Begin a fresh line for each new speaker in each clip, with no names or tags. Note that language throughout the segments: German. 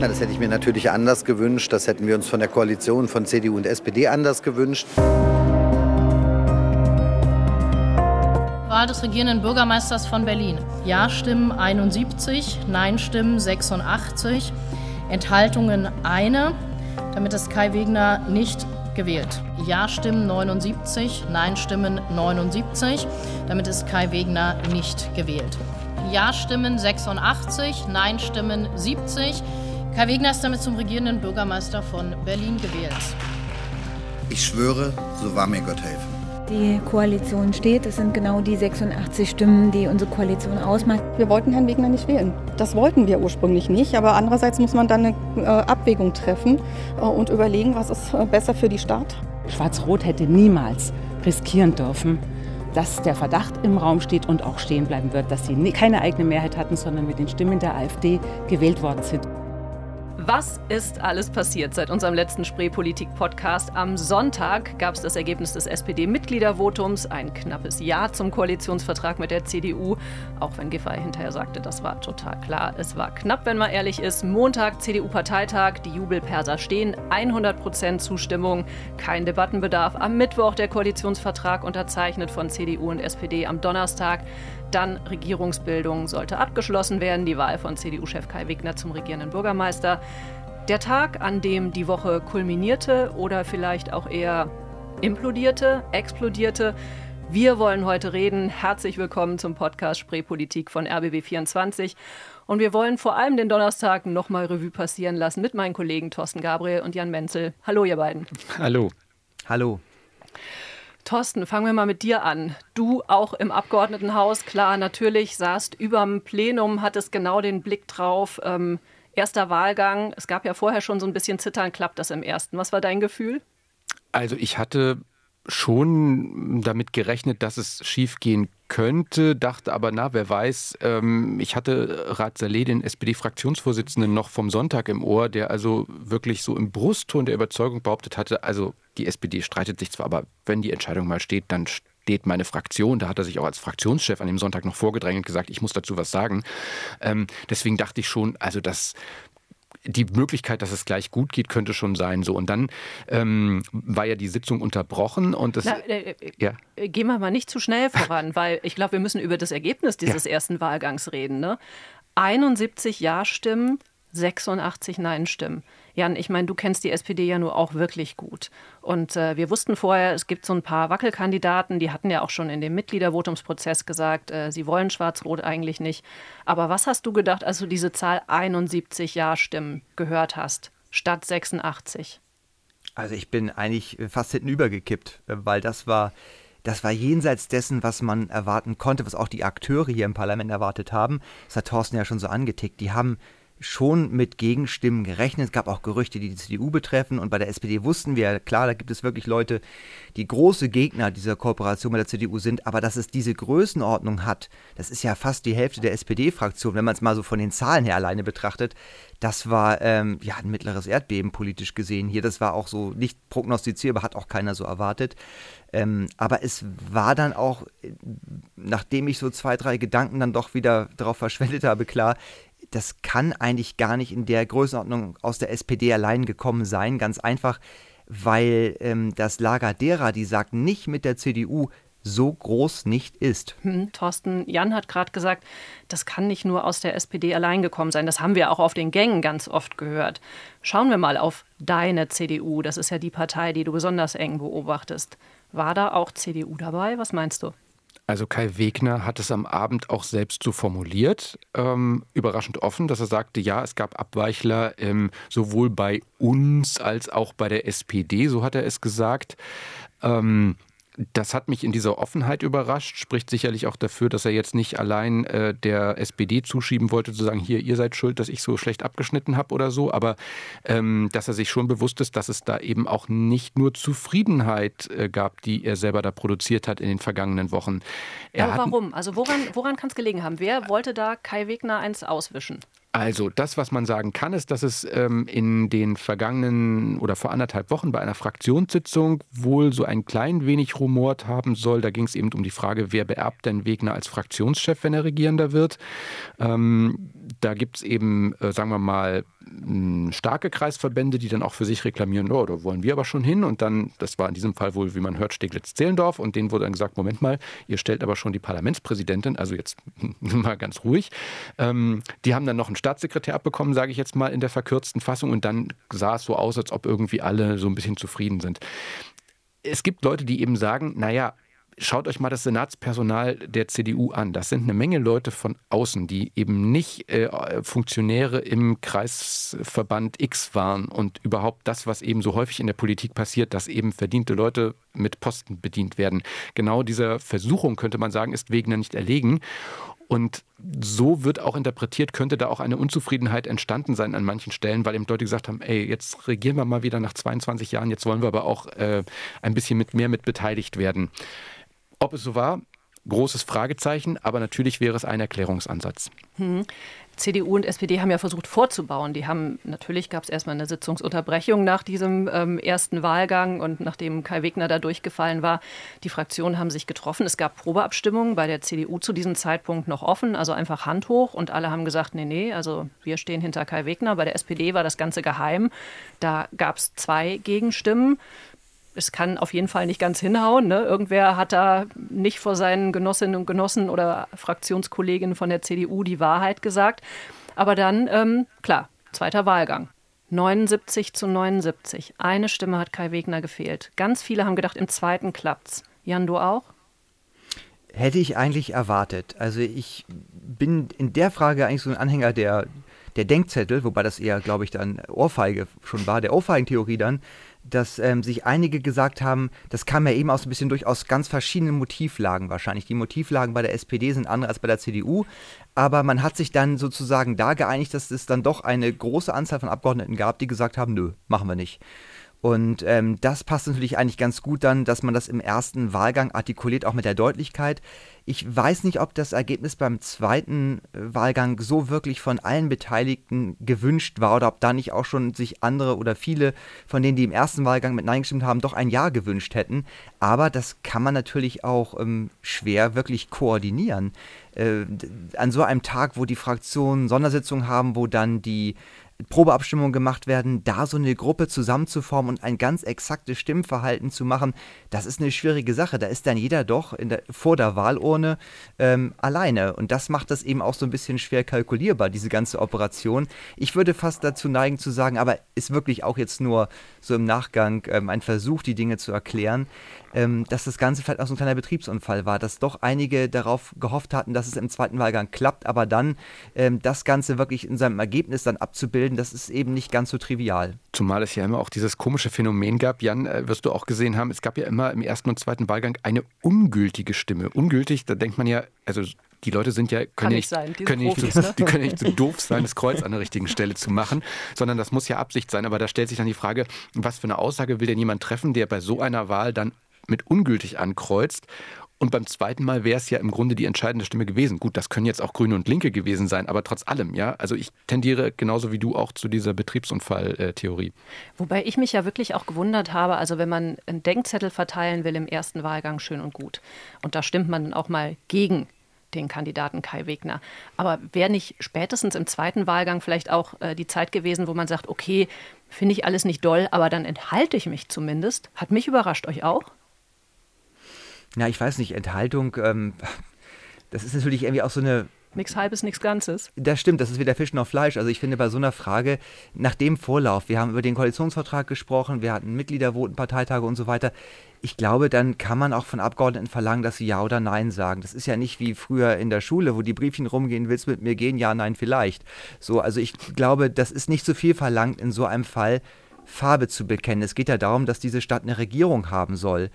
Na, das hätte ich mir natürlich anders gewünscht. Das hätten wir uns von der Koalition von CDU und SPD anders gewünscht.
Wahl des regierenden Bürgermeisters von Berlin. Ja-Stimmen 71, Nein-Stimmen 86, Enthaltungen eine. Damit ist Kai Wegner nicht gewählt. Ja-Stimmen 79, Nein-Stimmen 79. Damit ist Kai Wegner nicht gewählt. Ja-Stimmen 86, Nein-Stimmen 70. Kai Wegner ist damit zum regierenden Bürgermeister von Berlin gewählt.
Ich schwöre, so wahr mir Gott helfen.
Die Koalition steht. Es sind genau die 86 Stimmen, die unsere Koalition ausmacht.
Wir wollten Herrn Wegner nicht wählen. Das wollten wir ursprünglich nicht. Aber andererseits muss man dann eine äh, Abwägung treffen äh, und überlegen, was ist äh, besser für die Stadt.
Schwarz-Rot hätte niemals riskieren dürfen, dass der Verdacht im Raum steht und auch stehen bleiben wird, dass sie keine eigene Mehrheit hatten, sondern mit den Stimmen der AfD gewählt worden sind.
Was ist alles passiert seit unserem letzten Spreepolitik-Podcast? Am Sonntag gab es das Ergebnis des SPD-Mitgliedervotums, ein knappes Ja zum Koalitionsvertrag mit der CDU, auch wenn Giffey hinterher sagte, das war total klar. Es war knapp, wenn man ehrlich ist. Montag CDU-Parteitag, die Jubelperser stehen, 100% Zustimmung, kein Debattenbedarf. Am Mittwoch der Koalitionsvertrag unterzeichnet von CDU und SPD am Donnerstag. Dann Regierungsbildung sollte abgeschlossen werden, die Wahl von CDU-Chef Kai Wegner zum regierenden Bürgermeister. Der Tag, an dem die Woche kulminierte oder vielleicht auch eher implodierte, explodierte. Wir wollen heute reden. Herzlich willkommen zum Podcast Spreepolitik von RBB24. Und wir wollen vor allem den Donnerstag nochmal Revue passieren lassen mit meinen Kollegen Thorsten Gabriel und Jan Menzel. Hallo, ihr beiden.
Hallo.
Hallo.
Thorsten, fangen wir mal mit dir an. Du auch im Abgeordnetenhaus, klar, natürlich, saßt überm Plenum, hattest genau den Blick drauf. Ähm, erster Wahlgang, es gab ja vorher schon so ein bisschen Zittern, klappt das im ersten. Was war dein Gefühl?
Also ich hatte schon damit gerechnet, dass es schiefgehen könnte, dachte aber, na, wer weiß. Ähm, ich hatte Rat Saleh, den SPD-Fraktionsvorsitzenden, noch vom Sonntag im Ohr, der also wirklich so im Brustton der Überzeugung behauptet hatte, also die SPD streitet sich zwar, aber wenn die Entscheidung mal steht, dann steht meine Fraktion. Da hat er sich auch als Fraktionschef an dem Sonntag noch vorgedrängt und gesagt, ich muss dazu was sagen. Ähm, deswegen dachte ich schon, also das die Möglichkeit, dass es gleich gut geht, könnte schon sein. So und dann ähm, war ja die Sitzung unterbrochen und das. Na,
äh, äh, ja. Gehen wir mal nicht zu schnell voran, weil ich glaube, wir müssen über das Ergebnis dieses ja. ersten Wahlgangs reden. Ne? 71 Ja-Stimmen, 86 Nein-Stimmen. Jan, ich meine, du kennst die SPD ja nur auch wirklich gut. Und äh, wir wussten vorher, es gibt so ein paar Wackelkandidaten, die hatten ja auch schon in dem Mitgliedervotumsprozess gesagt, äh, sie wollen Schwarz-Rot eigentlich nicht. Aber was hast du gedacht, als du diese Zahl 71 Ja-Stimmen gehört hast, statt 86?
Also ich bin eigentlich fast hinten übergekippt, äh, weil das war das war jenseits dessen, was man erwarten konnte, was auch die Akteure hier im Parlament erwartet haben. Das hat Thorsten ja schon so angetickt. Die haben schon mit Gegenstimmen gerechnet. Es gab auch Gerüchte, die die CDU betreffen. Und bei der SPD wussten wir, klar, da gibt es wirklich Leute, die große Gegner dieser Kooperation mit der CDU sind. Aber dass es diese Größenordnung hat, das ist ja fast die Hälfte der SPD-Fraktion, wenn man es mal so von den Zahlen her alleine betrachtet. Das war ähm, ja ein mittleres Erdbeben politisch gesehen hier. Das war auch so nicht prognostizierbar, hat auch keiner so erwartet. Ähm, aber es war dann auch, nachdem ich so zwei, drei Gedanken dann doch wieder darauf verschwendet habe, klar, das kann eigentlich gar nicht in der Größenordnung aus der SPD allein gekommen sein. Ganz einfach, weil ähm, das Lager derer, die sagten, nicht mit der CDU, so groß nicht ist.
Hm, Thorsten Jan hat gerade gesagt, das kann nicht nur aus der SPD allein gekommen sein. Das haben wir auch auf den Gängen ganz oft gehört. Schauen wir mal auf deine CDU. Das ist ja die Partei, die du besonders eng beobachtest. War da auch CDU dabei? Was meinst du?
Also Kai Wegner hat es am Abend auch selbst so formuliert, ähm, überraschend offen, dass er sagte, ja, es gab Abweichler ähm, sowohl bei uns als auch bei der SPD, so hat er es gesagt. Ähm, das hat mich in dieser Offenheit überrascht, spricht sicherlich auch dafür, dass er jetzt nicht allein äh, der SPD zuschieben wollte, zu sagen, hier, ihr seid schuld, dass ich so schlecht abgeschnitten habe oder so, aber ähm, dass er sich schon bewusst ist, dass es da eben auch nicht nur Zufriedenheit äh, gab, die er selber da produziert hat in den vergangenen Wochen.
Er aber warum? Also woran, woran kann es gelegen haben? Wer wollte da Kai Wegner eins auswischen?
Also das, was man sagen kann, ist, dass es ähm, in den vergangenen oder vor anderthalb Wochen bei einer Fraktionssitzung wohl so ein klein wenig rumort haben soll. Da ging es eben um die Frage, wer beerbt denn Wegner als Fraktionschef, wenn er Regierender wird. Ähm, da gibt es eben, äh, sagen wir mal, starke Kreisverbände, die dann auch für sich reklamieren, oh, da wollen wir aber schon hin. Und dann, das war in diesem Fall wohl, wie man hört, Steglitz-Zehlendorf. Und denen wurde dann gesagt, Moment mal, ihr stellt aber schon die Parlamentspräsidentin, also jetzt mal ganz ruhig. Ähm, die haben dann noch einen Staatssekretär abbekommen, sage ich jetzt mal in der verkürzten Fassung. Und dann sah es so aus, als ob irgendwie alle so ein bisschen zufrieden sind. Es gibt Leute, die eben sagen, naja, schaut euch mal das Senatspersonal der CDU an. Das sind eine Menge Leute von außen, die eben nicht äh, Funktionäre im Kreisverband X waren und überhaupt das, was eben so häufig in der Politik passiert, dass eben verdiente Leute mit Posten bedient werden. Genau dieser Versuchung, könnte man sagen, ist Wegener nicht erlegen. Und so wird auch interpretiert, könnte da auch eine Unzufriedenheit entstanden sein an manchen Stellen, weil eben Leute gesagt haben, ey, jetzt regieren wir mal wieder nach 22 Jahren, jetzt wollen wir aber auch äh, ein bisschen mit mehr mit beteiligt werden. Ob es so war, großes Fragezeichen, aber natürlich wäre es ein Erklärungsansatz.
Hm. CDU und SPD haben ja versucht vorzubauen. Die haben, natürlich gab es erstmal eine Sitzungsunterbrechung nach diesem ähm, ersten Wahlgang und nachdem Kai Wegner da durchgefallen war. Die Fraktionen haben sich getroffen. Es gab Probeabstimmungen bei der CDU zu diesem Zeitpunkt noch offen, also einfach Hand hoch und alle haben gesagt, nee, nee, also wir stehen hinter Kai Wegner. Bei der SPD war das Ganze geheim. Da gab es zwei Gegenstimmen es kann auf jeden Fall nicht ganz hinhauen. Ne? Irgendwer hat da nicht vor seinen Genossinnen und Genossen oder Fraktionskolleginnen von der CDU die Wahrheit gesagt. Aber dann, ähm, klar, zweiter Wahlgang. 79 zu 79. Eine Stimme hat Kai Wegner gefehlt. Ganz viele haben gedacht, im zweiten klappt's. Jan, du auch?
Hätte ich eigentlich erwartet. Also ich bin in der Frage eigentlich so ein Anhänger der, der Denkzettel, wobei das eher, glaube ich, dann Ohrfeige schon war, der Ohrfeigentheorie dann, dass ähm, sich einige gesagt haben, das kam ja eben auch so ein bisschen durch aus ganz verschiedenen Motivlagen wahrscheinlich. Die Motivlagen bei der SPD sind andere als bei der CDU, aber man hat sich dann sozusagen da geeinigt, dass es dann doch eine große Anzahl von Abgeordneten gab, die gesagt haben, nö, machen wir nicht. Und ähm, das passt natürlich eigentlich ganz gut dann, dass man das im ersten Wahlgang artikuliert, auch mit der Deutlichkeit. Ich weiß nicht, ob das Ergebnis beim zweiten äh, Wahlgang so wirklich von allen Beteiligten gewünscht war oder ob da nicht auch schon sich andere oder viele von denen, die im ersten Wahlgang mit Nein gestimmt haben, doch ein Ja gewünscht hätten. Aber das kann man natürlich auch ähm, schwer wirklich koordinieren. Äh, an so einem Tag, wo die Fraktionen Sondersitzungen haben, wo dann die Probeabstimmungen gemacht werden, da so eine Gruppe zusammenzuformen und ein ganz exaktes Stimmverhalten zu machen, das ist eine schwierige Sache. Da ist dann jeder doch der, vor der Wahlurne ähm, alleine. Und das macht das eben auch so ein bisschen schwer kalkulierbar, diese ganze Operation. Ich würde fast dazu neigen zu sagen, aber ist wirklich auch jetzt nur so im Nachgang ähm, ein Versuch, die Dinge zu erklären ähm, dass das Ganze vielleicht auch so ein kleiner Betriebsunfall war, dass doch einige darauf gehofft hatten, dass es im zweiten Wahlgang klappt, aber dann ähm, das Ganze wirklich in seinem Ergebnis dann abzubilden, das ist eben nicht ganz so trivial.
Zumal es ja immer auch dieses komische Phänomen gab, Jan, äh, wirst du auch gesehen haben, es gab ja immer im ersten und zweiten Wahlgang eine ungültige Stimme. Ungültig, da denkt man ja, also die Leute sind ja, können, nicht, sein, können, Profis, nicht, ne? die können nicht so doof sein, das Kreuz an der richtigen Stelle zu machen, sondern das muss ja Absicht sein. Aber da stellt sich dann die Frage, was für eine Aussage will denn jemand treffen, der bei so einer Wahl dann mit ungültig ankreuzt. Und beim zweiten Mal wäre es ja im Grunde die entscheidende Stimme gewesen. Gut, das können jetzt auch Grüne und Linke gewesen sein, aber trotz allem, ja. Also ich tendiere genauso wie du auch zu dieser Betriebsunfalltheorie.
Wobei ich mich ja wirklich auch gewundert habe, also wenn man einen Denkzettel verteilen will im ersten Wahlgang, schön und gut. Und da stimmt man dann auch mal gegen den Kandidaten Kai Wegner. Aber wäre nicht spätestens im zweiten Wahlgang vielleicht auch äh, die Zeit gewesen, wo man sagt, okay, finde ich alles nicht doll, aber dann enthalte ich mich zumindest. Hat mich überrascht, euch auch?
Na, ich weiß nicht, Enthaltung, ähm, das ist natürlich irgendwie auch so eine.
Nichts Halbes, nichts Ganzes.
Das stimmt, das ist weder Fisch noch Fleisch. Also ich finde bei so einer Frage, nach dem Vorlauf, wir haben über den Koalitionsvertrag gesprochen, wir hatten Mitgliedervoten, Parteitage und so weiter. Ich glaube, dann kann man auch von Abgeordneten verlangen, dass sie Ja oder Nein sagen. Das ist ja nicht wie früher in der Schule, wo die Briefchen rumgehen, willst du mit mir gehen? Ja, nein, vielleicht. So, also ich glaube, das ist nicht zu viel verlangt in so einem Fall. Farbe zu bekennen. Es geht ja darum, dass diese Stadt eine Regierung haben soll.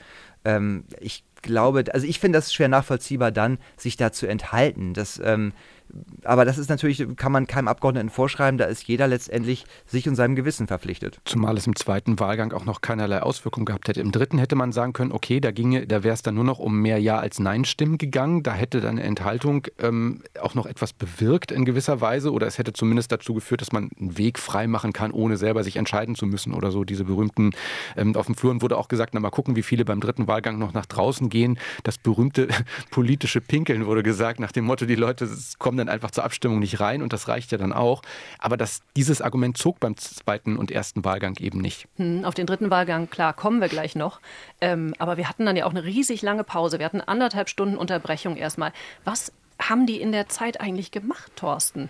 Ähm, ich glaube, also ich finde das schwer nachvollziehbar dann, sich da zu enthalten. Das ähm, aber das ist natürlich, kann man keinem Abgeordneten vorschreiben, da ist jeder letztendlich sich und seinem Gewissen verpflichtet.
Zumal es im zweiten Wahlgang auch noch keinerlei Auswirkungen gehabt hätte. Im dritten hätte man sagen können, okay, da ginge, da wäre es dann nur noch um mehr Ja als Nein-Stimmen gegangen. Da hätte dann eine Enthaltung ähm, auch noch etwas bewirkt in gewisser Weise oder es hätte zumindest dazu geführt, dass man einen Weg frei machen kann, ohne selber sich entscheiden zu müssen oder so. Diese berühmten, ähm, auf dem Fluren wurde auch gesagt, na mal gucken, wie viele beim dritten Wahlgang noch nach draußen gehen. Das berühmte politische Pinkeln wurde gesagt, nach dem Motto, die Leute kommen dann dann einfach zur Abstimmung nicht rein und das reicht ja dann auch. Aber das, dieses Argument zog beim zweiten und ersten Wahlgang eben nicht.
Hm, auf den dritten Wahlgang, klar, kommen wir gleich noch. Ähm, aber wir hatten dann ja auch eine riesig lange Pause. Wir hatten anderthalb Stunden Unterbrechung erstmal. Was haben die in der Zeit eigentlich gemacht, Thorsten?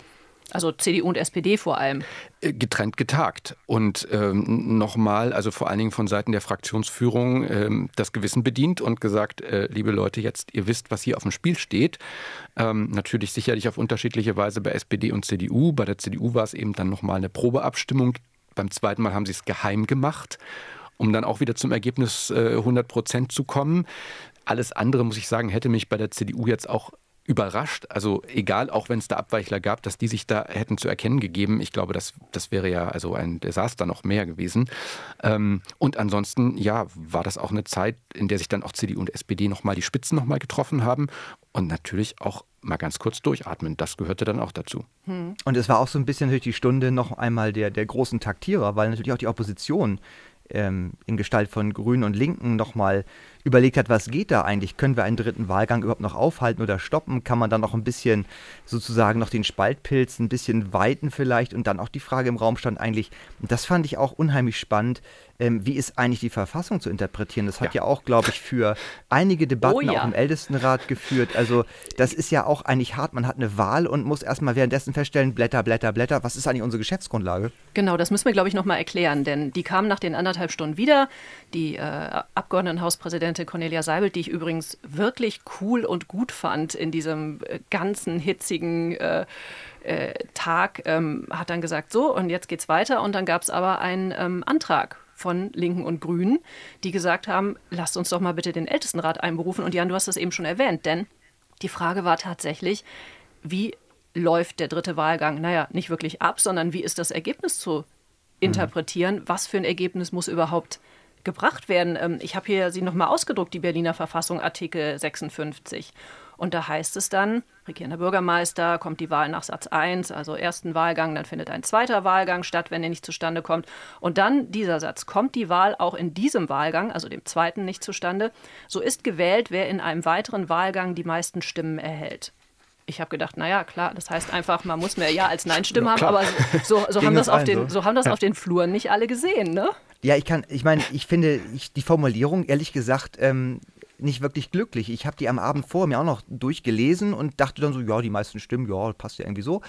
Also CDU und SPD vor allem.
Äh, getrennt getagt. Und ähm, nochmal, also vor allen Dingen von Seiten der Fraktionsführung, ähm, das Gewissen bedient und gesagt, äh, liebe Leute, jetzt ihr wisst, was hier auf dem Spiel steht. Ähm, natürlich sicherlich auf unterschiedliche Weise bei SPD und CDU. Bei der CDU war es eben dann nochmal eine Probeabstimmung. Beim zweiten Mal haben sie es geheim gemacht, um dann auch wieder zum Ergebnis äh, 100 Prozent zu kommen. Alles andere, muss ich sagen, hätte mich bei der CDU jetzt auch überrascht. Also egal, auch wenn es da Abweichler gab, dass die sich da hätten zu erkennen gegeben. Ich glaube, das, das wäre ja also ein Desaster noch mehr gewesen. Ähm, und ansonsten, ja, war das auch eine Zeit, in der sich dann auch CDU und SPD nochmal die Spitzen nochmal getroffen haben. Und natürlich auch mal ganz kurz durchatmen. Das gehörte dann auch dazu.
Hm. Und es war auch so ein bisschen natürlich die Stunde noch einmal der, der großen Taktierer, weil natürlich auch die Opposition ähm, in Gestalt von Grünen und Linken nochmal überlegt hat, was geht da eigentlich? Können wir einen dritten Wahlgang überhaupt noch aufhalten oder stoppen? Kann man dann noch ein bisschen sozusagen noch den Spaltpilz ein bisschen weiten vielleicht? Und dann auch die Frage im Raum stand eigentlich, und das fand ich auch unheimlich spannend, ähm, wie ist eigentlich die Verfassung zu interpretieren? Das hat ja, ja auch, glaube ich, für einige Debatten oh, ja. auch im Ältestenrat geführt. Also das ist ja auch eigentlich hart. Man hat eine Wahl und muss erstmal währenddessen feststellen, Blätter, Blätter, Blätter, was ist eigentlich unsere Geschäftsgrundlage?
Genau, das müssen wir, glaube ich, nochmal erklären, denn die kamen nach den anderthalb Stunden wieder. Die äh, Abgeordnetenhauspräsidentin Cornelia Seibelt, die ich übrigens wirklich cool und gut fand in diesem äh, ganzen hitzigen äh, äh, Tag, ähm, hat dann gesagt, so, und jetzt geht's weiter. Und dann gab es aber einen ähm, Antrag von Linken und Grünen, die gesagt haben, lasst uns doch mal bitte den Ältestenrat einberufen. Und Jan, du hast das eben schon erwähnt, denn die Frage war tatsächlich, wie läuft der dritte Wahlgang, naja, nicht wirklich ab, sondern wie ist das Ergebnis zu interpretieren? Mhm. Was für ein Ergebnis muss überhaupt gebracht werden? Ähm, ich habe hier sie nochmal ausgedruckt, die Berliner Verfassung, Artikel 56. Und da heißt es dann, regierender Bürgermeister, kommt die Wahl nach Satz 1, also ersten Wahlgang, dann findet ein zweiter Wahlgang statt, wenn er nicht zustande kommt. Und dann dieser Satz, kommt die Wahl auch in diesem Wahlgang, also dem zweiten, nicht zustande, so ist gewählt, wer in einem weiteren Wahlgang die meisten Stimmen erhält. Ich habe gedacht, naja, klar, das heißt einfach, man muss mehr Ja als Nein-Stimmen haben, aber so, so haben das, auf den, so. so haben das ja. auf den Fluren nicht alle gesehen, ne?
Ja, ich kann, ich meine, ich finde ich, die Formulierung, ehrlich gesagt, ähm, nicht wirklich glücklich. Ich habe die am Abend vor mir auch noch durchgelesen und dachte dann so, ja, die meisten Stimmen, ja, passt ja irgendwie so.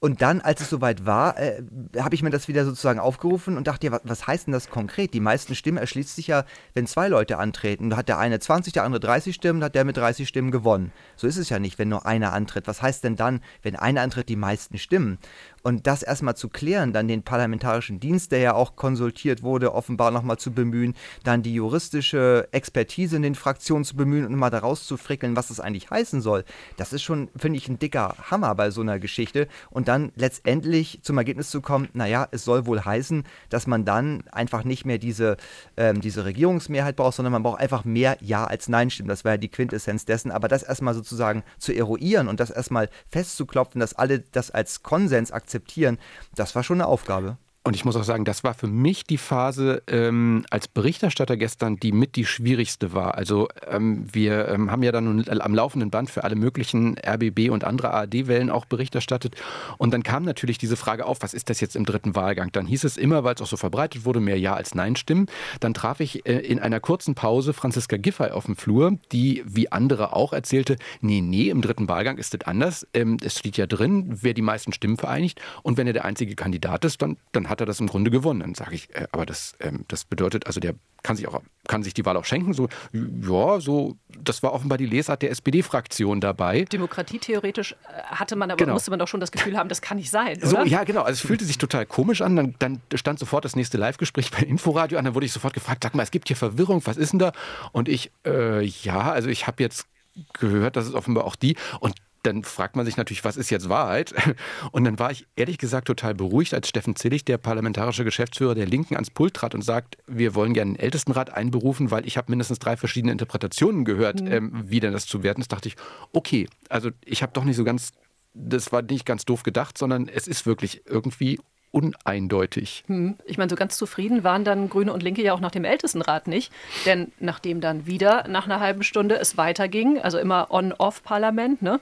Und dann, als es soweit war, äh, habe ich mir das wieder sozusagen aufgerufen und dachte, ja, was, heißt denn das konkret? Die meisten Stimmen erschließt sich ja, wenn zwei Leute antreten. Da hat der eine 20, der andere 30 Stimmen, hat der mit 30 Stimmen gewonnen. So ist es ja nicht, wenn nur einer antritt. Was heißt denn dann, wenn einer antritt, die meisten Stimmen? Und das erstmal zu klären, dann den parlamentarischen Dienst, der ja auch konsultiert wurde, offenbar nochmal zu bemühen, dann die juristische Expertise in den Fraktionen zu bemühen und mal daraus zu frickeln, was das eigentlich heißen soll, das ist schon, finde ich, ein dicker Hammer bei so einer Geschichte. Und dann letztendlich zum Ergebnis zu kommen, naja, es soll wohl heißen, dass man dann einfach nicht mehr diese, ähm, diese Regierungsmehrheit braucht, sondern man braucht einfach mehr Ja als Nein stimmen. Das war ja die Quintessenz dessen. Aber das erstmal sozusagen zu eruieren und das erstmal festzuklopfen, dass alle das als Konsens akzeptieren, akzeptieren, das war schon eine Aufgabe.
Und ich muss auch sagen, das war für mich die Phase ähm, als Berichterstatter gestern, die mit die schwierigste war. Also ähm, wir ähm, haben ja dann am laufenden Band für alle möglichen RBB und andere ARD-Wellen auch Bericht erstattet. Und dann kam natürlich diese Frage auf, was ist das jetzt im dritten Wahlgang? Dann hieß es immer, weil es auch so verbreitet wurde, mehr Ja als Nein stimmen. Dann traf ich äh, in einer kurzen Pause Franziska Giffey auf dem Flur, die wie andere auch erzählte, nee, nee, im dritten Wahlgang ist das anders. Ähm, es steht ja drin, wer die meisten Stimmen vereinigt. Und wenn er der einzige Kandidat ist, dann, dann hat er das im Grunde gewonnen. Dann sage ich, äh, aber das, ähm, das bedeutet, also der kann sich auch kann sich die Wahl auch schenken. So, ja, so, das war offenbar die Lesart der SPD-Fraktion dabei.
Demokratietheoretisch äh, hatte man aber genau. musste man doch schon das Gefühl haben, das kann nicht sein, oder?
So, ja, genau. Also es fühlte sich total komisch an. Dann, dann stand sofort das nächste Live-Gespräch bei Inforadio an. Dann wurde ich sofort gefragt, sag mal, es gibt hier Verwirrung, was ist denn da? Und ich, äh, ja, also ich habe jetzt gehört, das ist offenbar auch die. Und dann fragt man sich natürlich, was ist jetzt Wahrheit? Und dann war ich ehrlich gesagt total beruhigt, als Steffen Zillig, der parlamentarische Geschäftsführer der Linken, ans Pult trat und sagt, wir wollen gerne einen Ältestenrat einberufen, weil ich habe mindestens drei verschiedene Interpretationen gehört, mhm. ähm, wie denn das zu werten ist. dachte ich, okay, also ich habe doch nicht so ganz, das war nicht ganz doof gedacht, sondern es ist wirklich irgendwie uneindeutig.
Hm. Ich meine, so ganz zufrieden waren dann Grüne und Linke ja auch nach dem Ältestenrat nicht. Denn nachdem dann wieder nach einer halben Stunde es weiterging, also immer On-Off-Parlament, ne,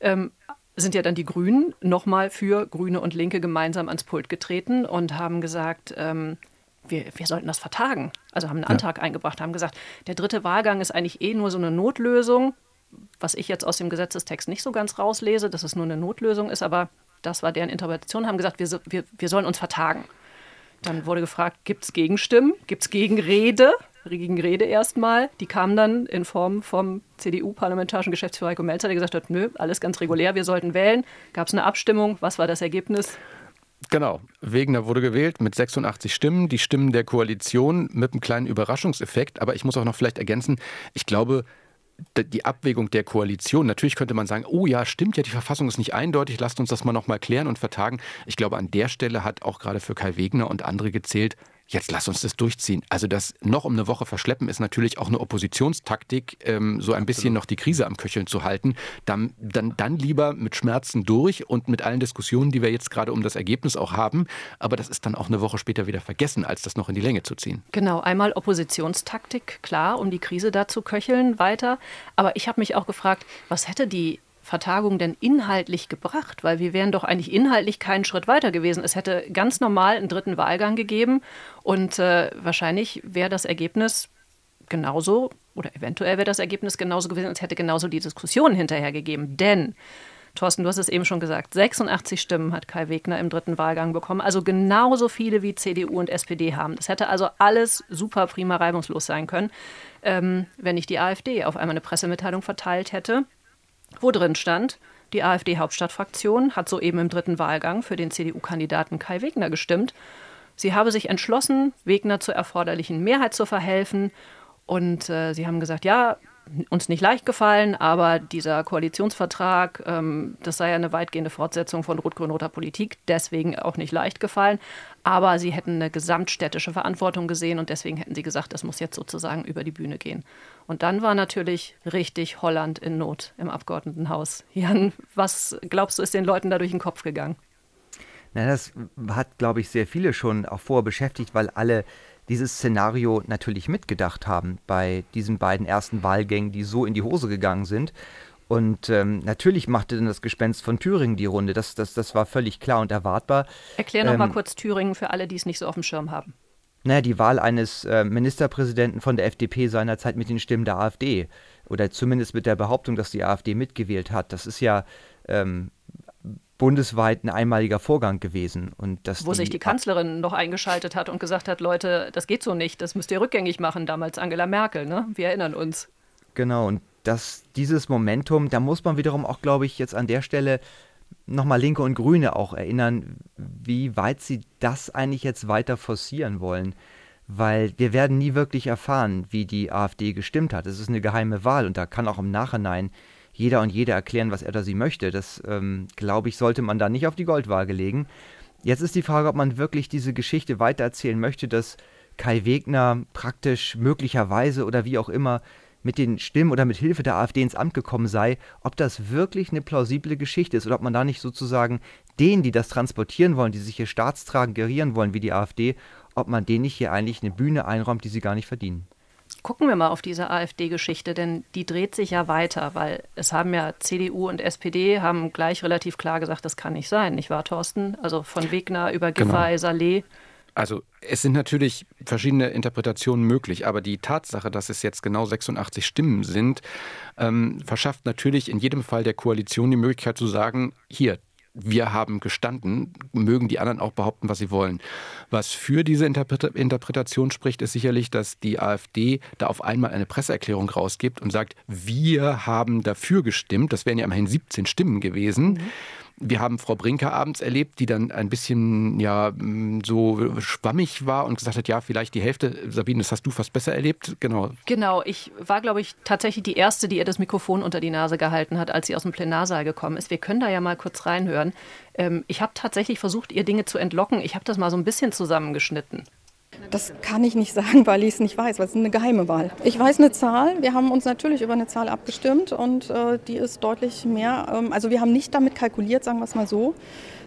ähm, sind ja dann die Grünen nochmal für Grüne und Linke gemeinsam ans Pult getreten und haben gesagt, ähm, wir, wir, sollten das vertagen. Also haben einen ja. Antrag eingebracht, haben gesagt, der dritte Wahlgang ist eigentlich eh nur so eine Notlösung, was ich jetzt aus dem Gesetzestext nicht so ganz rauslese, dass es nur eine Notlösung ist, aber das war deren Interpretation, haben gesagt, wir, wir, wir sollen uns vertagen. Dann wurde gefragt, gibt es Gegenstimmen, gibt es Gegenrede? Gegenrede erstmal. Die kam dann in Form vom CDU-parlamentarischen Geschäftsführer Heiko Melzer, der gesagt hat, nö, alles ganz regulär, wir sollten wählen. Gab es eine Abstimmung, was war das Ergebnis?
Genau, Wegener wurde gewählt mit 86 Stimmen, die Stimmen der Koalition mit einem kleinen Überraschungseffekt. Aber ich muss auch noch vielleicht ergänzen, ich glaube, die Abwägung der Koalition. Natürlich könnte man sagen, oh ja, stimmt ja, die Verfassung ist nicht eindeutig, lasst uns das mal nochmal klären und vertagen. Ich glaube, an der Stelle hat auch gerade für Kai Wegner und andere gezählt, jetzt lass uns das durchziehen. Also das noch um eine Woche verschleppen ist natürlich auch eine Oppositionstaktik, ähm, so ein bisschen noch die Krise am Köcheln zu halten. Dann, dann, dann lieber mit Schmerzen durch und mit allen Diskussionen, die wir jetzt gerade um das Ergebnis auch haben. Aber das ist dann auch eine Woche später wieder vergessen, als das noch in die Länge zu ziehen.
Genau, einmal Oppositionstaktik, klar, um die Krise da zu köcheln weiter. Aber ich habe mich auch gefragt, was hätte die Vertagung denn inhaltlich gebracht? Weil wir wären doch eigentlich inhaltlich keinen Schritt weiter gewesen. Es hätte ganz normal einen dritten Wahlgang gegeben und äh, wahrscheinlich wäre das Ergebnis genauso oder eventuell wäre das Ergebnis genauso gewesen, als hätte genauso die Diskussion hinterher gegeben. Denn Thorsten, du hast es eben schon gesagt, 86 Stimmen hat Kai Wegner im dritten Wahlgang bekommen, also genauso viele wie CDU und SPD haben. Das hätte also alles super prima reibungslos sein können, ähm, wenn nicht die AfD auf einmal eine Pressemitteilung verteilt hätte wo drin stand, die AfD-Hauptstadtfraktion hat soeben im dritten Wahlgang für den CDU-Kandidaten Kai Wegner gestimmt. Sie habe sich entschlossen, Wegner zur erforderlichen Mehrheit zu verhelfen. Und äh, sie haben gesagt, ja, uns nicht leicht gefallen, aber dieser Koalitionsvertrag, ähm, das sei ja eine weitgehende Fortsetzung von rot-grün-roter Politik, deswegen auch nicht leicht gefallen. Aber sie hätten eine gesamtstädtische Verantwortung gesehen und deswegen hätten sie gesagt, das muss jetzt sozusagen über die Bühne gehen. Und dann war natürlich richtig Holland in Not im Abgeordnetenhaus. Jan, was glaubst du, ist den Leuten da durch den Kopf gegangen?
Na, das hat, glaube ich, sehr viele schon auch vorher beschäftigt, weil alle dieses Szenario natürlich mitgedacht haben bei diesen beiden ersten Wahlgängen, die so in die Hose gegangen sind. Und ähm, natürlich machte dann das Gespenst von Thüringen die Runde. Das, das, das war völlig klar und erwartbar.
Erklär noch ähm, mal kurz Thüringen für alle, die es nicht so auf dem Schirm haben.
Naja, die Wahl eines äh, Ministerpräsidenten von der FDP seinerzeit mit den Stimmen der AfD. Oder zumindest mit der Behauptung, dass die AfD mitgewählt hat. Das ist ja ähm, bundesweit ein einmaliger Vorgang gewesen. Und dass
Wo
die,
sich die Kanzlerin noch eingeschaltet hat und gesagt hat, Leute, das geht so nicht, das müsst ihr rückgängig machen, damals Angela Merkel, ne? Wir erinnern uns.
Genau, und dass dieses Momentum, da muss man wiederum auch, glaube ich, jetzt an der Stelle nochmal Linke und Grüne auch erinnern, wie weit sie das eigentlich jetzt weiter forcieren wollen. Weil wir werden nie wirklich erfahren, wie die AfD gestimmt hat. Es ist eine geheime Wahl und da kann auch im Nachhinein jeder und jede erklären, was er oder sie möchte. Das, ähm, glaube ich, sollte man da nicht auf die Goldwaage legen. Jetzt ist die Frage, ob man wirklich diese Geschichte weitererzählen möchte, dass Kai Wegner praktisch möglicherweise oder wie auch immer mit den Stimmen oder mit Hilfe der AfD ins Amt gekommen sei, ob das wirklich eine plausible Geschichte ist oder ob man da nicht sozusagen denen, die das transportieren wollen, die sich hier staatstragend gerieren wollen wie die AfD, ob man denen nicht hier eigentlich eine Bühne einräumt, die sie gar nicht verdienen.
Gucken wir mal auf diese AfD-Geschichte, denn die dreht sich ja weiter, weil es haben ja CDU und SPD haben gleich relativ klar gesagt, das kann nicht sein, nicht wahr, Thorsten? Also von Wegner über Giffey, genau. Saleh.
Also es sind natürlich verschiedene Interpretationen möglich, aber die Tatsache, dass es jetzt genau 86 Stimmen sind, ähm, verschafft natürlich in jedem Fall der Koalition die Möglichkeit zu sagen, hier, wir haben gestanden, mögen die anderen auch behaupten, was sie wollen. Was für diese Interpretation spricht, ist sicherlich, dass die AfD da auf einmal eine Presseerklärung rausgibt und sagt, wir haben dafür gestimmt. Das wären ja immerhin 17 Stimmen gewesen. Mhm. Wir haben Frau Brinker abends erlebt, die dann ein bisschen ja so schwammig war und gesagt hat, ja, vielleicht die Hälfte. Sabine, das hast du fast besser erlebt, genau.
Genau, ich war, glaube ich, tatsächlich die Erste, die ihr das Mikrofon unter die Nase gehalten hat, als sie aus dem Plenarsaal gekommen ist. Wir können da ja mal kurz reinhören. Ähm, ich habe tatsächlich versucht, ihr Dinge zu entlocken. Ich habe das mal so ein bisschen zusammengeschnitten.
Das kann ich nicht sagen, weil ich es nicht weiß, weil es ist eine geheime Wahl. Ich weiß eine Zahl. Wir haben uns natürlich über eine Zahl abgestimmt und äh, die ist deutlich mehr. Ähm, also wir haben nicht damit kalkuliert, sagen wir es mal so,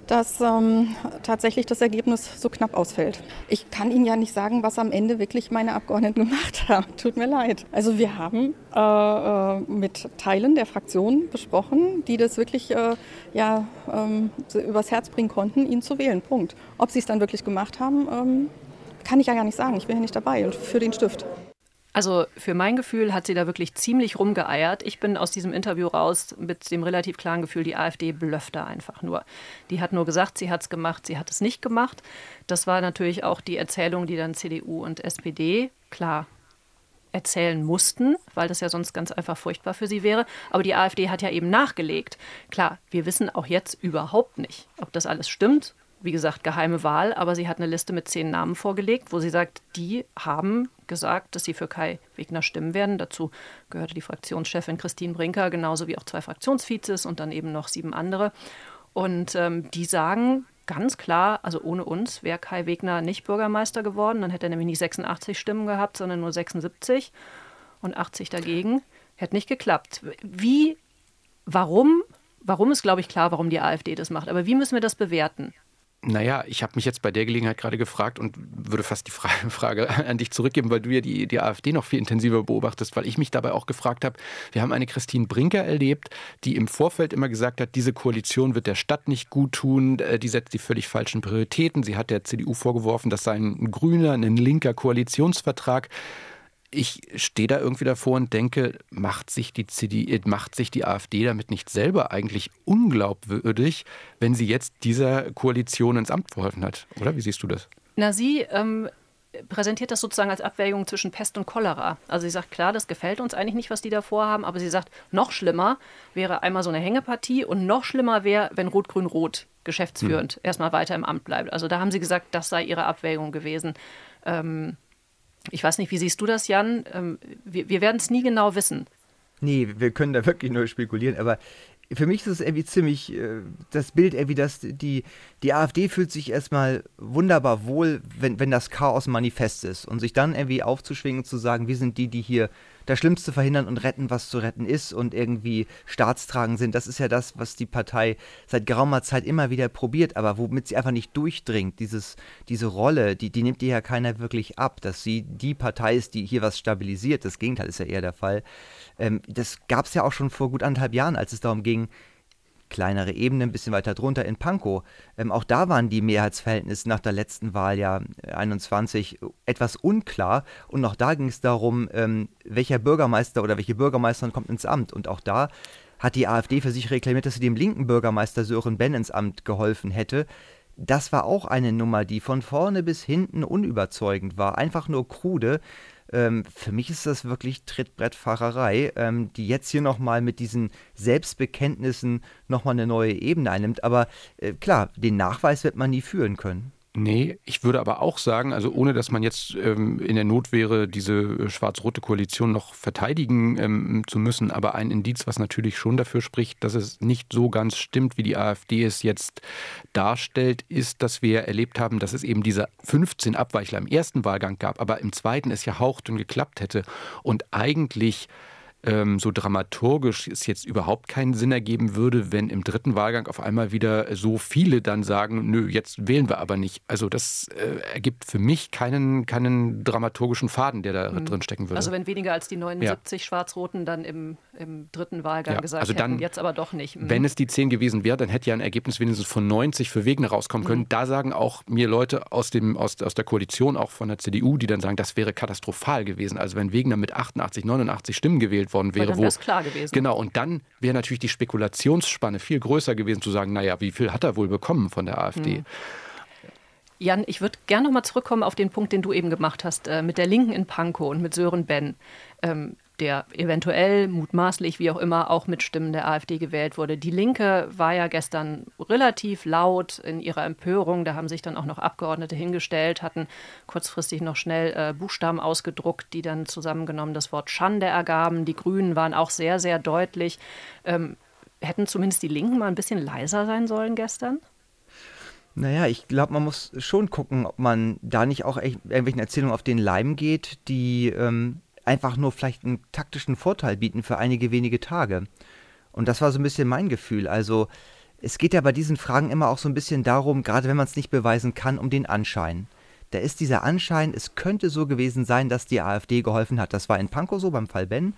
dass ähm, tatsächlich das Ergebnis so knapp ausfällt. Ich kann Ihnen ja nicht sagen, was am Ende wirklich meine Abgeordneten gemacht haben. Tut mir leid. Also wir haben äh, äh mit Teilen der Fraktion besprochen, die das wirklich äh, ja, ähm, übers Herz bringen konnten, ihn zu wählen. Punkt. Ob sie es dann wirklich gemacht haben, ähm, kann ich ja gar nicht sagen. Ich bin ja nicht dabei und für den Stift.
Also für mein Gefühl hat sie da wirklich ziemlich rumgeeiert. Ich bin aus diesem Interview raus mit dem relativ klaren Gefühl, die AfD blöfft da einfach nur. Die hat nur gesagt, sie hat es gemacht, sie hat es nicht gemacht. Das war natürlich auch die Erzählung, die dann CDU und SPD klar erzählen mussten, weil das ja sonst ganz einfach furchtbar für sie wäre. Aber die AfD hat ja eben nachgelegt. Klar, wir wissen auch jetzt überhaupt nicht, ob das alles stimmt wie gesagt, geheime Wahl, aber sie hat eine Liste mit zehn Namen vorgelegt, wo sie sagt, die haben gesagt, dass sie für Kai Wegner stimmen werden. Dazu gehörte die Fraktionschefin Christine Brinker, genauso wie auch zwei Fraktionsvizes und dann eben noch sieben andere. Und ähm, die sagen ganz klar, also ohne uns wäre Kai Wegner nicht Bürgermeister geworden. Dann hätte er nämlich nicht 86 Stimmen gehabt, sondern nur 76 und 80 dagegen. Hätte nicht geklappt. Wie, warum? Warum ist, glaube ich, klar, warum die AfD das macht. Aber wie müssen wir das bewerten?
Naja, ich habe mich jetzt bei der Gelegenheit gerade gefragt und würde fast die Frage, an dich zurückgeben, weil du ja die, die AfD noch viel intensiver beobachtest, weil ich mich dabei auch gefragt habe, wir haben eine Christine Brinker erlebt, die im Vorfeld immer gesagt hat, diese Koalition wird der Stadt nicht gut tun, äh, die setzt die völlig falschen Prioritäten. Sie hat der CDU vorgeworfen, das sei ein grüner, ein linker Koalitionsvertrag ich stehe da irgendwie davor und denke, macht sich die CD, macht sich die AfD damit nicht selber eigentlich unglaubwürdig, wenn sie jetzt dieser Koalition ins Amt verholfen hat? Oder wie siehst du das?
Na, sie ähm, präsentiert das sozusagen als Abwägung zwischen Pest und Cholera. Also sie sagt, klar, das gefällt uns eigentlich nicht, was die da vorhaben, aber sie sagt, noch schlimmer wäre einmal so eine Hängepartie und noch schlimmer wäre, wenn Rot-Grün-Rot geschäftsführend hm. erstmal weiter im Amt bleibt. Also da haben sie gesagt, das sei ihre Abwägung gewesen. Ähm, ich weiß nicht, wie siehst du das, Jan? Ähm, wir, wir werden es nie genau wissen.
Nee, wir können da wirklich nur spekulieren, aber für mich ist es irgendwie ziemlich äh, das Bild irgendwie, dass die, die AfD fühlt sich erstmal wunderbar wohl, wenn, wenn das Chaos manifest ist und sich dann irgendwie aufzuschwingen und zu sagen, wir sind die, die hier das Schlimmste verhindern und retten, was zu retten ist und irgendwie staatstragend sind. Das ist ja das, was die Partei seit geraumer Zeit immer wieder probiert, aber womit sie einfach nicht durchdringt. Dieses, diese Rolle, die, die nimmt ihr ja keiner wirklich ab, dass sie die Partei ist, die hier was stabilisiert. Das Gegenteil ist ja eher der Fall. Ähm, das gab es ja auch schon vor gut anderthalb Jahren, als es darum ging, kleinere Ebene, ein bisschen weiter drunter in Pankow. Ähm, auch da waren die Mehrheitsverhältnisse nach der letzten Wahl ja 21 etwas unklar. Und auch da ging es darum, ähm, welcher Bürgermeister oder welche Bürgermeisterin kommt ins Amt. Und auch da hat die AfD für sich reklamiert, dass sie dem linken Bürgermeister Sören Ben ins Amt geholfen hätte. Das war auch eine Nummer, die von vorne bis hinten unüberzeugend war, einfach nur krude. Ähm, für mich ist das wirklich Trittbrettfahrerei, ähm, die jetzt hier nochmal mit diesen Selbstbekenntnissen nochmal eine neue Ebene einnimmt. Aber äh, klar, den Nachweis wird man nie führen können.
Nee, ich würde aber auch sagen, also ohne dass man jetzt ähm, in der Not wäre, diese äh, schwarz-rote Koalition noch verteidigen ähm, zu müssen, aber ein Indiz, was natürlich schon dafür spricht, dass es nicht so ganz stimmt, wie die AfD es jetzt darstellt, ist, dass wir erlebt haben, dass es eben diese 15 Abweichler im ersten Wahlgang gab, aber im zweiten es ja haucht und geklappt hätte. Und eigentlich ähm, so dramaturgisch es jetzt überhaupt keinen Sinn ergeben würde, wenn im dritten Wahlgang auf einmal wieder so viele dann sagen, nö, jetzt wählen wir aber nicht. Also das äh, ergibt für mich keinen, keinen dramaturgischen Faden, der da mhm. drin stecken würde.
Also wenn weniger als die 79 ja. Schwarz-Roten dann im, im dritten Wahlgang ja, gesagt also dann, hätten, jetzt aber doch nicht.
Mhm. Wenn es die 10 gewesen wäre, dann hätte ja ein Ergebnis wenigstens von 90 für Wegner rauskommen können. Mhm. Da sagen auch mir Leute aus, dem, aus, aus der Koalition, auch von der CDU, die dann sagen, das wäre katastrophal gewesen. Also wenn Wegner mit 88, 89 Stimmen gewählt worden wäre. Weil
dann wo, klar gewesen.
Genau, und dann wäre natürlich die Spekulationsspanne viel größer gewesen, zu sagen, naja, wie viel hat er wohl bekommen von der AfD? Mhm.
Jan, ich würde gerne noch mal zurückkommen auf den Punkt, den du eben gemacht hast, äh, mit der Linken in Pankow und mit Sören Ben. Ähm, der eventuell, mutmaßlich, wie auch immer, auch mit Stimmen der AfD gewählt wurde. Die Linke war ja gestern relativ laut in ihrer Empörung. Da haben sich dann auch noch Abgeordnete hingestellt, hatten kurzfristig noch schnell äh, Buchstaben ausgedruckt, die dann zusammengenommen das Wort Schande ergaben. Die Grünen waren auch sehr, sehr deutlich. Ähm, hätten zumindest die Linken mal ein bisschen leiser sein sollen gestern?
Naja, ich glaube, man muss schon gucken, ob man da nicht auch irgendwelchen Erzählungen auf den Leim geht, die ähm, einfach nur vielleicht einen taktischen Vorteil bieten für einige wenige Tage. Und das war so ein bisschen mein Gefühl. Also Es geht ja bei diesen Fragen immer auch so ein bisschen darum, gerade wenn man es nicht beweisen kann, um den Anschein. Da ist dieser Anschein, es könnte so gewesen sein, dass die AfD geholfen hat. Das war in Pankow so beim Fall Ben.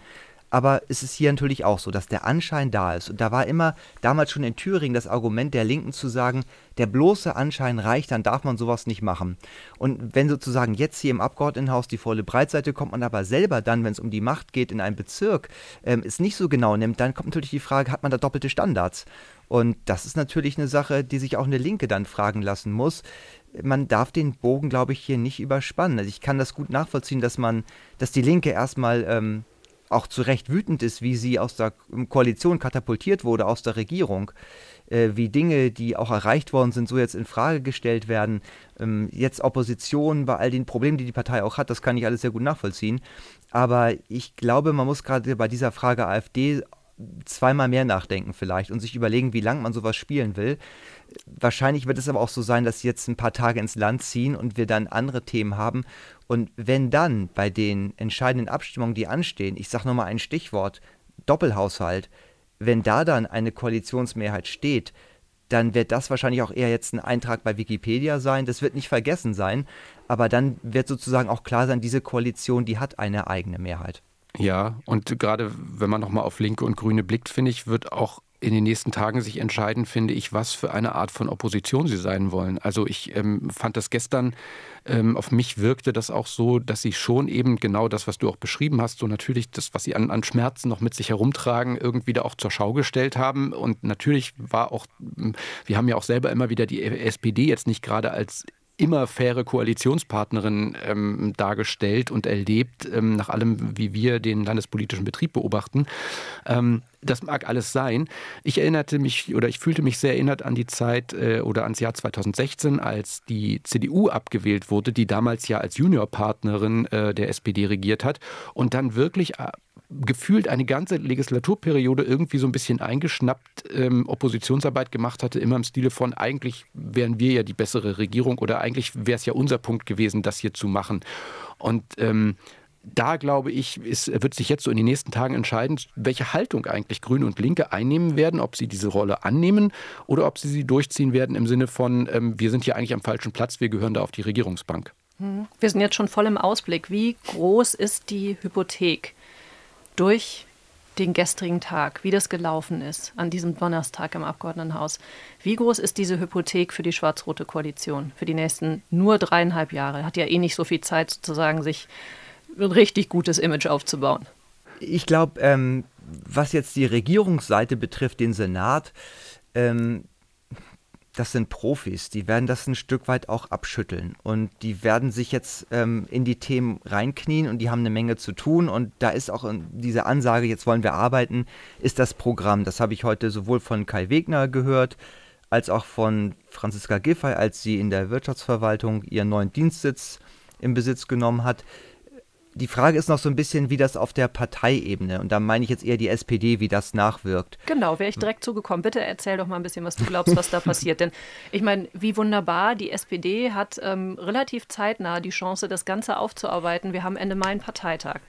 Aber es ist hier natürlich auch so, dass der Anschein da ist. Und da war immer damals schon in Thüringen das Argument der Linken zu sagen, der bloße Anschein reicht, dann darf man sowas nicht machen. Und wenn sozusagen jetzt hier im Abgeordnetenhaus die volle Breitseite kommt, man aber selber dann, wenn es um die Macht geht, in einem Bezirk ähm, es nicht so genau nimmt, dann kommt natürlich die Frage, hat man da doppelte Standards? Und das ist natürlich eine Sache, die sich auch eine Linke dann fragen lassen muss man darf den Bogen, glaube ich, hier nicht überspannen. Also ich kann das gut nachvollziehen, dass man, dass die Linke erstmal ähm, auch zu Recht wütend ist, wie sie aus der Koalition katapultiert wurde, aus der Regierung, äh, wie Dinge, die auch erreicht worden sind, so jetzt in Frage gestellt werden. Ähm, jetzt Opposition bei all den Problemen, die die Partei auch hat, das kann ich alles sehr gut nachvollziehen. Aber ich glaube, man muss gerade bei dieser Frage AfD zweimal mehr nachdenken vielleicht und sich überlegen, wie lange man sowas spielen will. Wahrscheinlich wird es aber auch so sein, dass sie jetzt ein paar Tage ins Land ziehen und wir dann andere Themen haben. Und wenn dann bei den entscheidenden Abstimmungen, die anstehen, ich sage nochmal ein Stichwort, Doppelhaushalt, wenn da dann eine Koalitionsmehrheit steht, dann wird das wahrscheinlich auch eher jetzt ein Eintrag bei Wikipedia sein. Das wird nicht vergessen sein, aber dann wird sozusagen auch klar sein, diese Koalition, die hat eine eigene Mehrheit.
Ja, und gerade wenn man nochmal auf Linke und Grüne blickt, finde ich, wird auch in den nächsten Tagen sich entscheiden, finde ich, was für eine Art von Opposition sie sein wollen. Also ich ähm, fand das gestern, ähm, auf mich wirkte das auch so, dass sie schon eben genau das, was du auch beschrieben hast, so natürlich das, was sie an, an Schmerzen noch mit sich herumtragen, irgendwie da auch zur Schau gestellt haben. Und natürlich war auch, wir haben ja auch selber immer wieder die SPD jetzt nicht gerade als immer faire Koalitionspartnerin ähm, dargestellt und erlebt, ähm, nach allem, wie wir den landespolitischen Betrieb beobachten. Ähm, das mag alles sein. Ich erinnerte mich oder ich fühlte mich sehr erinnert an die Zeit äh, oder ans Jahr 2016, als die CDU abgewählt wurde, die damals ja als Juniorpartnerin äh, der SPD regiert hat und dann wirklich äh, gefühlt eine ganze Legislaturperiode irgendwie so ein bisschen eingeschnappt ähm, Oppositionsarbeit gemacht hatte, immer im Stile von, eigentlich wären wir ja die bessere Regierung oder eigentlich wäre es ja unser Punkt gewesen, das hier zu machen. Und ähm, da glaube ich, ist, wird sich jetzt so in den nächsten Tagen entscheiden, welche Haltung eigentlich Grüne und Linke einnehmen werden, ob sie diese Rolle annehmen oder ob sie sie durchziehen werden im Sinne von, ähm, wir sind hier eigentlich am falschen Platz, wir gehören da auf die Regierungsbank.
Hm. Wir sind jetzt schon voll im Ausblick. Wie groß ist die Hypothek? Durch den gestrigen Tag, wie das gelaufen ist an diesem Donnerstag im Abgeordnetenhaus. Wie groß ist diese Hypothek für die schwarz-rote Koalition für die nächsten nur dreieinhalb Jahre? Hat ja eh nicht so viel Zeit, sozusagen, sich ein richtig gutes Image aufzubauen.
Ich glaube, ähm, was jetzt die Regierungsseite betrifft, den Senat, ähm, das sind Profis, die werden das ein Stück weit auch abschütteln. Und die werden sich jetzt ähm, in die Themen reinknien und die haben eine Menge zu tun. Und da ist auch diese Ansage, jetzt wollen wir arbeiten, ist das Programm. Das habe ich heute sowohl von Kai Wegner gehört, als auch von Franziska Giffey, als sie in der Wirtschaftsverwaltung ihren neuen Dienstsitz im Besitz genommen hat die Frage ist noch so ein bisschen, wie das auf der Parteiebene, und da meine ich jetzt eher die SPD, wie das nachwirkt.
Genau, wäre ich direkt zugekommen. Bitte erzähl doch mal ein bisschen, was du glaubst, was da passiert. Denn ich meine, wie wunderbar, die SPD hat ähm, relativ zeitnah die Chance, das Ganze aufzuarbeiten. Wir haben Ende Mai einen Parteitag.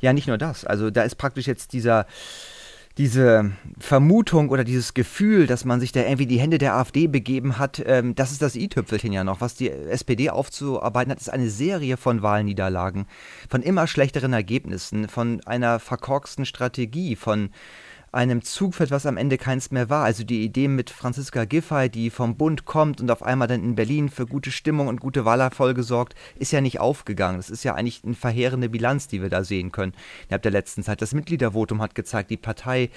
Ja, nicht nur das. Also da ist praktisch jetzt dieser diese Vermutung oder dieses Gefühl, dass man sich da irgendwie die Hände der AfD begeben hat, ähm, das ist das i-Tüpfelchen ja noch. Was die SPD aufzuarbeiten hat, ist eine Serie von Wahlniederlagen, von immer schlechteren Ergebnissen, von einer verkorksten Strategie, von einem Zugfeld, was am Ende keins mehr war. Also die Idee mit Franziska Giffey, die vom Bund kommt und auf einmal dann in Berlin für gute Stimmung und gute Wahlerfolge sorgt, ist ja nicht aufgegangen. Das ist ja eigentlich eine verheerende Bilanz, die wir da sehen können innerhalb der letzten Zeit. Das Mitgliedervotum hat gezeigt, die Partei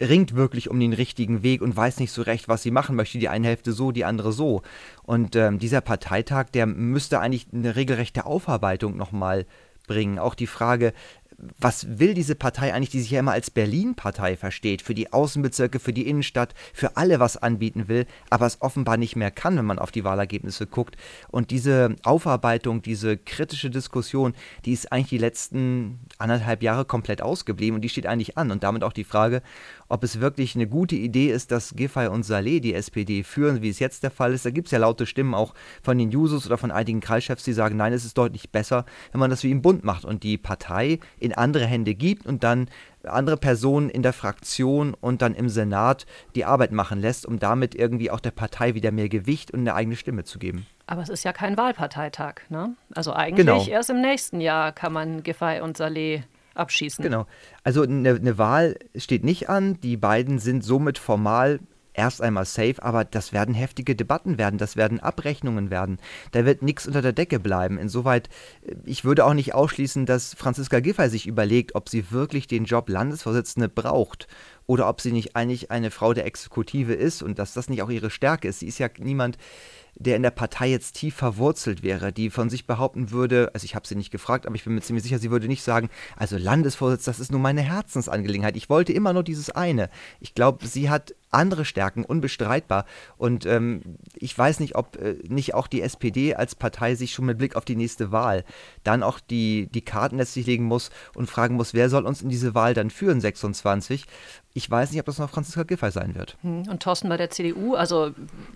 ringt wirklich um den richtigen Weg und weiß nicht so recht, was sie machen möchte. Die eine Hälfte so, die andere so. Und ähm, dieser Parteitag, der müsste eigentlich eine regelrechte Aufarbeitung nochmal bringen. Auch die Frage, was will diese Partei eigentlich, die sich ja immer als Berlin-Partei versteht, für die Außenbezirke, für die Innenstadt, für alle was anbieten will, aber es offenbar nicht mehr kann, wenn man auf die Wahlergebnisse guckt. Und diese Aufarbeitung, diese kritische Diskussion, die ist eigentlich die letzten anderthalb Jahre komplett ausgeblieben und die steht eigentlich an. Und damit auch die Frage, ob es wirklich eine gute Idee ist, dass Giffey und Saleh die SPD führen, wie es jetzt der Fall ist. Da gibt es ja laute Stimmen auch von den Jusos oder von einigen Kreischefs, die sagen, nein, es ist deutlich besser, wenn man das wie im Bund macht und die Partei in andere Hände gibt und dann andere Personen in der Fraktion und dann im Senat die Arbeit machen lässt, um damit irgendwie auch der Partei wieder mehr Gewicht und eine eigene Stimme zu geben.
Aber es ist ja kein Wahlparteitag, ne? Also eigentlich genau. erst im nächsten Jahr kann man Giffey und Saleh abschießen.
Genau. Also eine, eine Wahl steht nicht an. Die beiden sind somit formal erst einmal safe, aber das werden heftige Debatten werden, das werden Abrechnungen werden. Da wird nichts unter der Decke bleiben. Insoweit, äh, ich würde auch nicht ausschließen, dass Franziska Giffey sich überlegt, ob sie wirklich den Job Landesvorsitzende braucht oder ob sie nicht eigentlich eine Frau der Exekutive ist und dass das nicht auch ihre Stärke ist. Sie ist ja niemand, der in der Partei jetzt tief verwurzelt wäre, die von sich behaupten würde, also ich habe sie nicht gefragt, aber ich bin mir ziemlich sicher, sie würde nicht sagen, also Landesvorsitz, das ist nur meine Herzensangelegenheit. Ich wollte immer nur dieses eine. Ich glaube, sie hat andere Stärken, unbestreitbar. Und ähm, ich weiß nicht, ob äh, nicht auch die SPD als Partei sich schon mit Blick auf die nächste Wahl dann auch die, die Karten letztlich legen muss und fragen muss, wer soll uns in diese Wahl dann führen, 26? Ich weiß nicht, ob das noch Franziska Giffey sein wird.
Hm, und Thorsten bei der CDU, also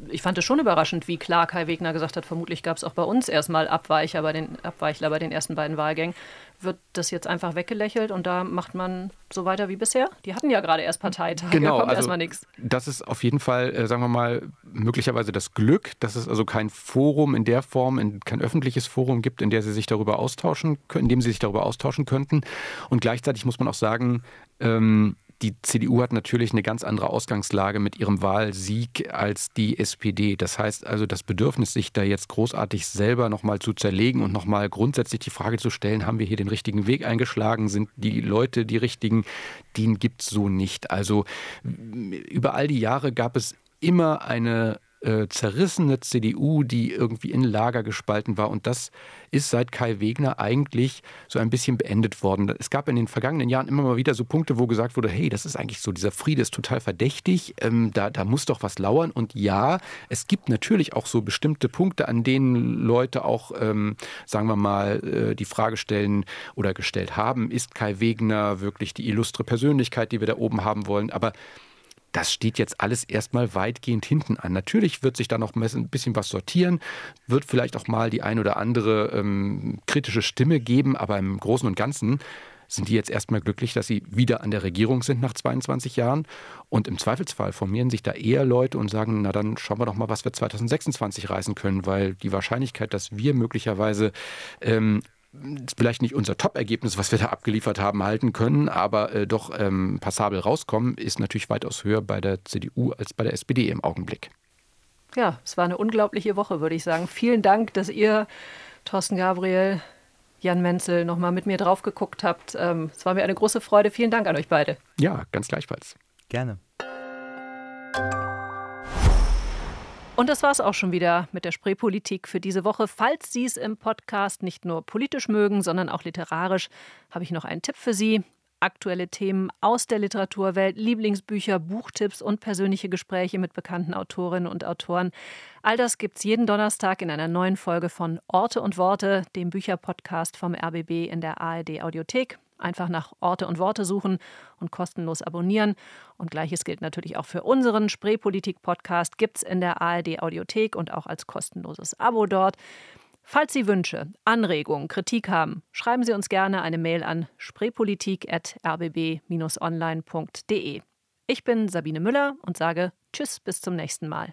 ich fand es schon überraschend, wie klar Kai Wegner gesagt hat, vermutlich gab es auch bei uns erstmal Abweicher bei den, Abweichler bei den ersten beiden Wahlgängen wird das jetzt einfach weggelächelt und da macht man so weiter wie bisher? Die hatten ja gerade erst Parteitag,
genau,
da kommt
also
erstmal nichts.
Das ist auf jeden Fall, äh, sagen wir mal, möglicherweise das Glück, dass es also kein Forum in der Form, in, kein öffentliches Forum gibt, in der sie sich darüber austauschen können, in dem sie sich darüber austauschen könnten. Und gleichzeitig muss man auch sagen, ähm, die CDU hat natürlich eine ganz andere Ausgangslage mit ihrem Wahlsieg als die SPD. Das heißt also, das Bedürfnis, sich da jetzt großartig selber nochmal zu zerlegen und nochmal grundsätzlich die Frage zu stellen, haben wir hier den richtigen Weg eingeschlagen, sind die Leute die richtigen, den gibt es so nicht. Also über all die Jahre gab es immer eine äh, zerrissene CDU, die irgendwie in Lager gespalten war. Und das ist seit Kai Wegner eigentlich so ein bisschen beendet worden. Es gab in den vergangenen Jahren immer mal wieder so Punkte, wo gesagt wurde, hey, das ist eigentlich so, dieser Friede ist total verdächtig, ähm, da, da muss doch was lauern. Und ja, es gibt natürlich auch so bestimmte Punkte, an denen Leute auch, ähm, sagen wir mal, äh, die Frage stellen oder gestellt haben, ist Kai Wegner wirklich die illustre Persönlichkeit, die wir da oben haben wollen? Aber das steht jetzt alles erstmal weitgehend hinten an. Natürlich wird sich da noch ein bisschen was sortieren, wird vielleicht auch mal die ein oder andere ähm, kritische Stimme geben, aber im Großen und Ganzen sind die jetzt erstmal glücklich, dass sie wieder an der Regierung sind nach 22 Jahren. Und im Zweifelsfall formieren sich da eher Leute und sagen, na dann schauen wir doch mal, was wir 2026 reißen können, weil die Wahrscheinlichkeit, dass wir möglicherweise ähm, vielleicht nicht unser Top-Ergebnis, was wir da abgeliefert haben, halten können, aber äh, doch ähm, passabel rauskommen, ist natürlich weitaus höher bei der CDU als bei der SPD im Augenblick.
Ja, es war eine unglaubliche Woche, würde ich sagen. Vielen Dank, dass ihr, Thorsten Gabriel, Jan Menzel, nochmal mit mir drauf geguckt habt. Ähm, es war mir eine große Freude. Vielen Dank an euch beide.
Ja, ganz gleichfalls.
Gerne.
Und das war es auch schon wieder mit der Spreepolitik für diese Woche. Falls Sie es im Podcast nicht nur politisch mögen, sondern auch literarisch, habe ich noch einen Tipp für Sie. Aktuelle Themen aus der Literaturwelt, Lieblingsbücher, Buchtipps und persönliche Gespräche mit bekannten Autorinnen und Autoren. All das gibt es jeden Donnerstag in einer neuen Folge von Orte und Worte, dem Bücherpodcast vom RBB in der ARD Audiothek. Einfach nach Orte und Worte suchen und kostenlos abonnieren. Und gleiches gilt natürlich auch für unseren Spreepolitik-Podcast. Gibt es in der ARD Audiothek und auch als kostenloses Abo dort. Falls Sie Wünsche, Anregungen, Kritik haben, schreiben Sie uns gerne eine Mail an spreepolitik.rbb-online.de. Ich bin Sabine Müller und sage Tschüss bis zum nächsten Mal.